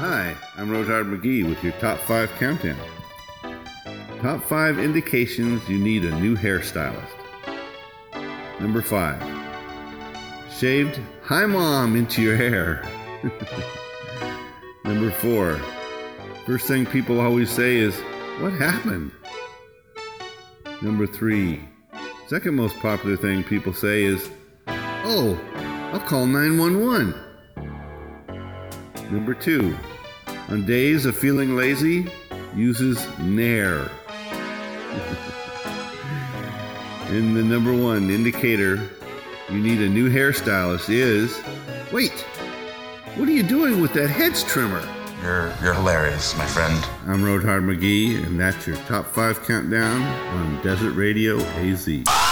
Hi, I'm Rotard McGee with your top five countdown. Top five indications you need a new hairstylist. Number five, shaved hi mom into your hair. Number four, first thing people always say is, What happened? Number three, second most popular thing people say is, Oh, I'll call 911. Number two, on days of feeling lazy, uses Nair. and the number one indicator you need a new hairstylist is wait, what are you doing with that hedge trimmer? You're you're hilarious, my friend. I'm Roadhard McGee, and that's your top five countdown on Desert Radio AZ.